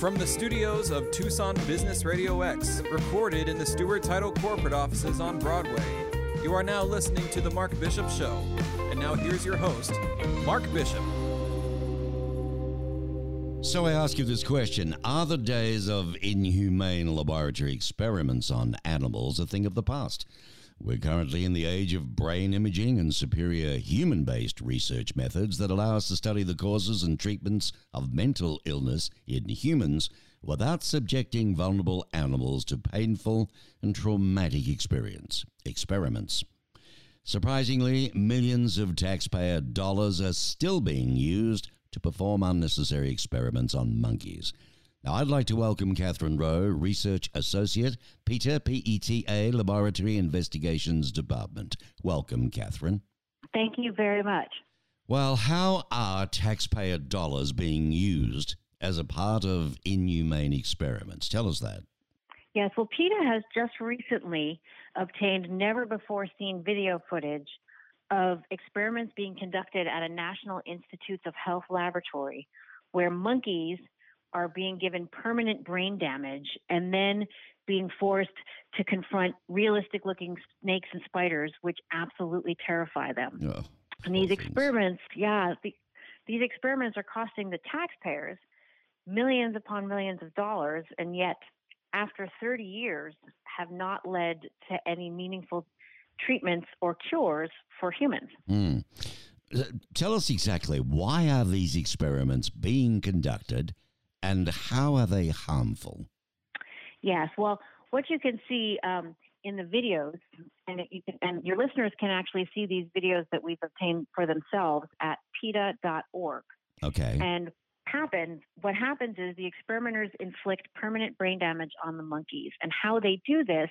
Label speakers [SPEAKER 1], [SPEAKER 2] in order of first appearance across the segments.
[SPEAKER 1] From the studios of Tucson Business Radio X, recorded in the Stewart Title corporate offices on Broadway, you are now listening to The Mark Bishop Show. And now here's your host, Mark Bishop.
[SPEAKER 2] So I ask you this question Are the days of inhumane laboratory experiments on animals a thing of the past? We're currently in the age of brain imaging and superior human based research methods that allow us to study the causes and treatments of mental illness in humans without subjecting vulnerable animals to painful and traumatic experience experiments. Surprisingly, millions of taxpayer dollars are still being used to perform unnecessary experiments on monkeys. Now, I'd like to welcome Katherine Roe, Research Associate, Peter, PETA Laboratory Investigations Department. Welcome, Katherine.
[SPEAKER 3] Thank you very much.
[SPEAKER 2] Well, how are taxpayer dollars being used as a part of inhumane experiments? Tell us that.
[SPEAKER 3] Yes, well, PETA has just recently obtained never before seen video footage of experiments being conducted at a National Institutes of Health laboratory where monkeys are being given permanent brain damage and then being forced to confront realistic looking snakes and spiders, which absolutely terrify them.
[SPEAKER 2] Oh,
[SPEAKER 3] and these
[SPEAKER 2] poor things.
[SPEAKER 3] experiments, yeah, the, these experiments are costing the taxpayers millions upon millions of dollars, and yet after 30 years have not led to any meaningful treatments or cures for humans.
[SPEAKER 2] Mm. Tell us exactly why are these experiments being conducted and how are they harmful?
[SPEAKER 3] Yes. Well, what you can see um, in the videos, and, it, you can, and your listeners can actually see these videos that we've obtained for themselves at PETA.org.
[SPEAKER 2] Okay.
[SPEAKER 3] And happens, what happens is the experimenters inflict permanent brain damage on the monkeys. And how they do this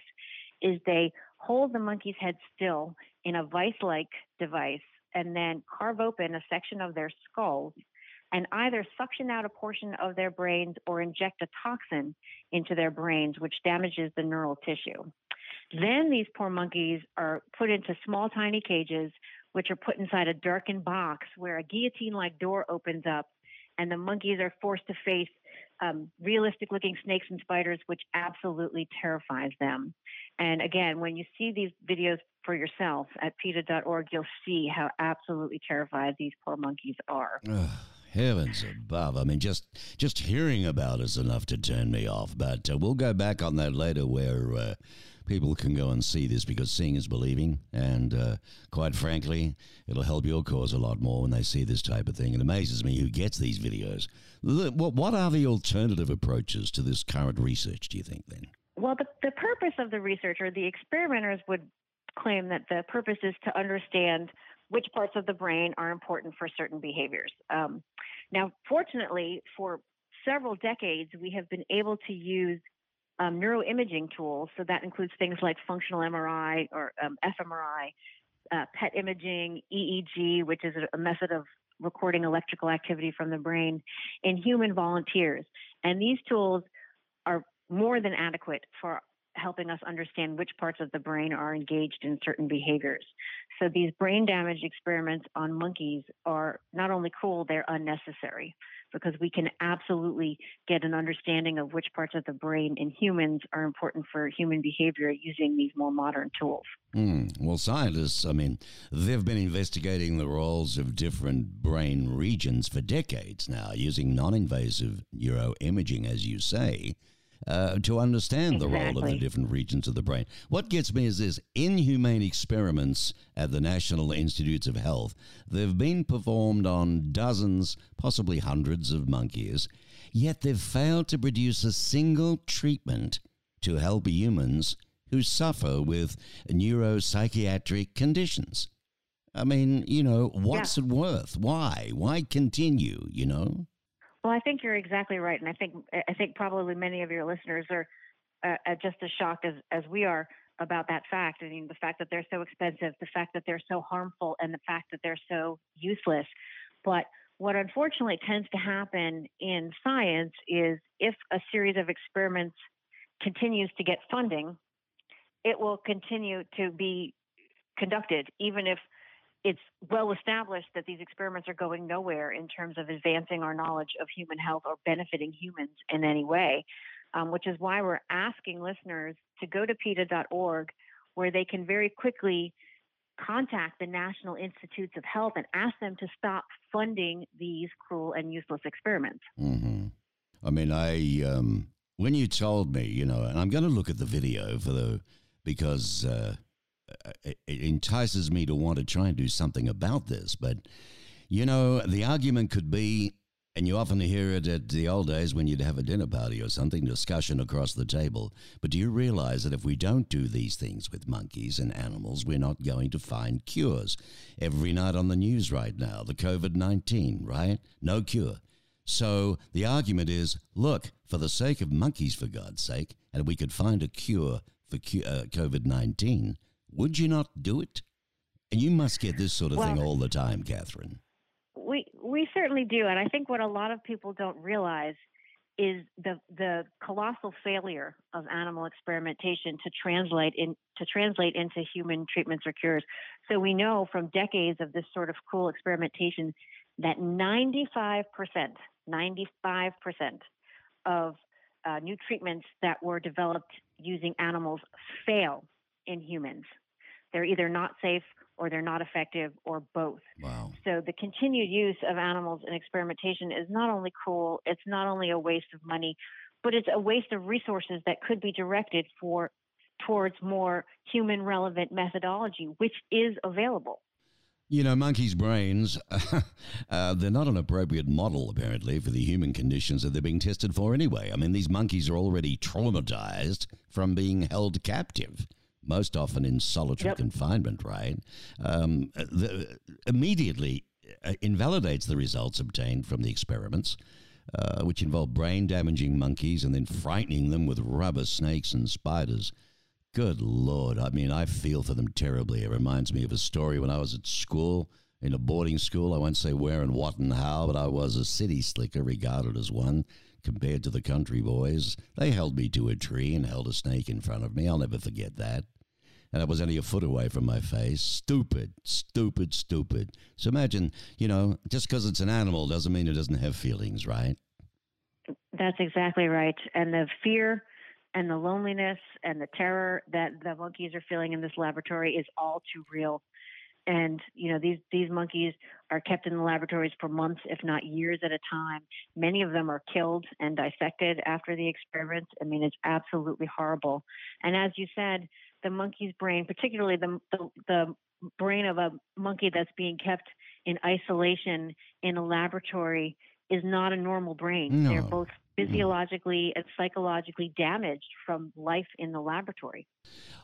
[SPEAKER 3] is they hold the monkey's head still in a vice-like device and then carve open a section of their skulls and either suction out a portion of their brains or inject a toxin into their brains, which damages the neural tissue. Then these poor monkeys are put into small, tiny cages, which are put inside a darkened box where a guillotine like door opens up, and the monkeys are forced to face um, realistic looking snakes and spiders, which absolutely terrifies them. And again, when you see these videos for yourself at PETA.org, you'll see how absolutely terrified these poor monkeys are.
[SPEAKER 2] Heavens above! I mean, just just hearing about is enough to turn me off. But uh, we'll go back on that later, where uh, people can go and see this because seeing is believing, and uh, quite frankly, it'll help your cause a lot more when they see this type of thing. It amazes me who gets these videos. What what are the alternative approaches to this current research? Do you think then?
[SPEAKER 3] Well, the, the purpose of the research, or the experimenters would claim that the purpose is to understand which parts of the brain are important for certain behaviors. Um, now, fortunately, for several decades, we have been able to use um, neuroimaging tools. So that includes things like functional MRI or um, fMRI, uh, PET imaging, EEG, which is a, a method of recording electrical activity from the brain, in human volunteers. And these tools are more than adequate for helping us understand which parts of the brain are engaged in certain behaviors. So these brain damage experiments on monkeys are not only cruel, they're unnecessary because we can absolutely get an understanding of which parts of the brain in humans are important for human behavior using these more modern tools.
[SPEAKER 2] Hmm. Well, scientists, I mean, they've been investigating the roles of different brain regions for decades now, using non invasive neuroimaging, as you say. Uh, to understand the role of the different regions of the brain. What gets me is this inhumane experiments at the National Institutes of Health. They've been performed on dozens, possibly hundreds of monkeys, yet they've failed to produce a single treatment to help humans who suffer with neuropsychiatric conditions. I mean, you know, what's it worth? Why? Why continue, you know?
[SPEAKER 3] Well, I think you're exactly right, and I think I think probably many of your listeners are uh, uh, just as shocked as as we are about that fact. I mean, the fact that they're so expensive, the fact that they're so harmful, and the fact that they're so useless. But what unfortunately tends to happen in science is if a series of experiments continues to get funding, it will continue to be conducted, even if it's well established that these experiments are going nowhere in terms of advancing our knowledge of human health or benefiting humans in any way, um, which is why we're asking listeners to go to PETA.org where they can very quickly contact the National Institutes of Health and ask them to stop funding these cruel and useless experiments.
[SPEAKER 2] Mm-hmm. I mean, I um, when you told me, you know, and I'm going to look at the video for the because uh, it, entices me to want to try and do something about this. But you know, the argument could be and you often hear it at the old days when you'd have a dinner party or something, discussion across the table. But do you realize that if we don't do these things with monkeys and animals, we're not going to find cures? Every night on the news right now, the COVID 19, right? No cure. So the argument is look, for the sake of monkeys, for God's sake, and we could find a cure for uh, COVID 19, would you not do it? And you must get this sort of well, thing all the time, Katherine.
[SPEAKER 3] We we certainly do, and I think what a lot of people don't realize is the the colossal failure of animal experimentation to translate in to translate into human treatments or cures. So we know from decades of this sort of cruel experimentation that 95%, 95% of uh, new treatments that were developed using animals fail in humans. They're either not safe or they're not effective or both.
[SPEAKER 2] Wow.
[SPEAKER 3] So the continued use of animals in experimentation is not only cruel, it's not only a waste of money, but it's a waste of resources that could be directed for towards more human relevant methodology, which is available.
[SPEAKER 2] You know, monkeys' brains, uh, they're not an appropriate model, apparently, for the human conditions that they're being tested for anyway. I mean, these monkeys are already traumatized from being held captive most often in solitary yep. confinement, right? Um, the, immediately uh, invalidates the results obtained from the experiments, uh, which involve brain damaging monkeys and then frightening them with rubber snakes and spiders. Good Lord. I mean, I feel for them terribly. It reminds me of a story when I was at school, in a boarding school. I won't say where and what and how, but I was a city slicker, regarded as one compared to the country boys. They held me to a tree and held a snake in front of me. I'll never forget that and I was only a foot away from my face. Stupid, stupid, stupid. So imagine, you know, just because it's an animal doesn't mean it doesn't have feelings, right?
[SPEAKER 3] That's exactly right. And the fear and the loneliness and the terror that the monkeys are feeling in this laboratory is all too real. And you know these these monkeys are kept in the laboratories for months, if not years at a time. Many of them are killed and dissected after the experiments. I mean, it's absolutely horrible. And as you said, the monkey's brain, particularly the, the, the brain of a monkey that's being kept in isolation in a laboratory, is not a normal brain.
[SPEAKER 2] No.
[SPEAKER 3] They're both Mm-hmm. physiologically and psychologically damaged from life in the laboratory.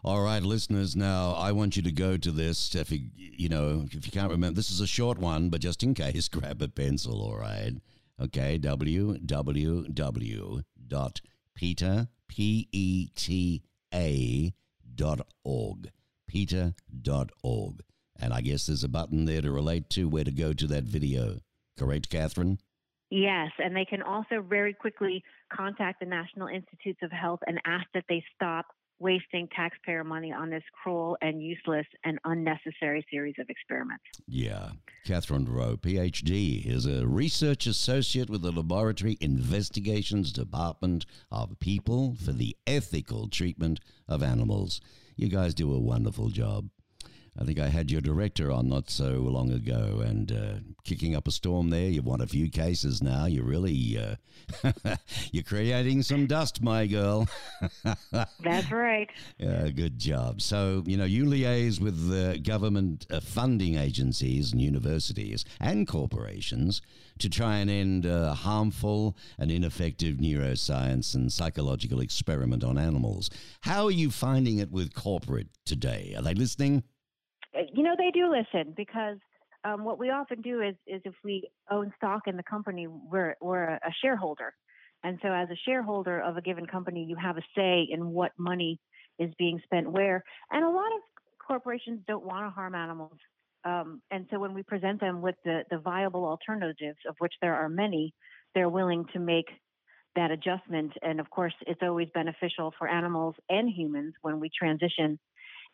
[SPEAKER 2] All right, listeners. Now I want you to go to this. If you, you know, if you can't remember, this is a short one, but just in case, grab a pencil. All right. Okay. www. dot PETA P E T A PETA.org. PETA.org. And I guess there's a button there to relate to where to go to that video. Correct, Katherine?
[SPEAKER 3] Yes, and they can also very quickly contact the National Institutes of Health and ask that they stop wasting taxpayer money on this cruel and useless and unnecessary series of experiments.
[SPEAKER 2] Yeah. Katherine Roe, PhD, is a research associate with the Laboratory Investigations Department of People for the Ethical Treatment of Animals. You guys do a wonderful job. I think I had your director on not so long ago and uh, kicking up a storm there. You've won a few cases now. You're really uh, you're creating some dust, my girl.
[SPEAKER 3] That's right.
[SPEAKER 2] Yeah, good job. So you know you liaise with the government uh, funding agencies and universities and corporations to try and end uh, harmful and ineffective neuroscience and psychological experiment on animals. How are you finding it with corporate today? Are they listening?
[SPEAKER 3] Uh, you know, they do listen because um, what we often do is, is if we own stock in the company, we're, we're a shareholder. And so, as a shareholder of a given company, you have a say in what money is being spent where. And a lot of corporations don't want to harm animals. Um, and so, when we present them with the, the viable alternatives, of which there are many, they're willing to make that adjustment. And of course, it's always beneficial for animals and humans when we transition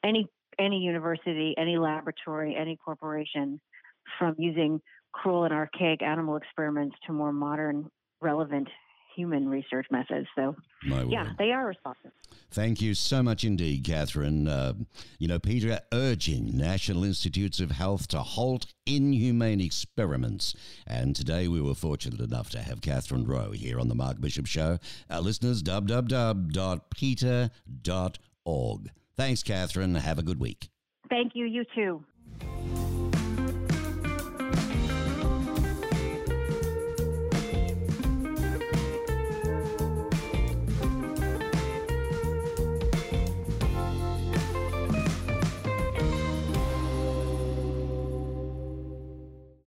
[SPEAKER 3] any any university, any laboratory, any corporation from using cruel and archaic animal experiments to more modern, relevant human research methods. So, yeah, they are responsive.
[SPEAKER 2] Thank you so much indeed, Katherine. Uh, you know, PETA urging National Institutes of Health to halt inhumane experiments. And today we were fortunate enough to have Katherine Roe here on the Mark Bishop Show. Our listeners, www.peta.org. Thanks, Katherine. Have a good week.
[SPEAKER 3] Thank you. You too.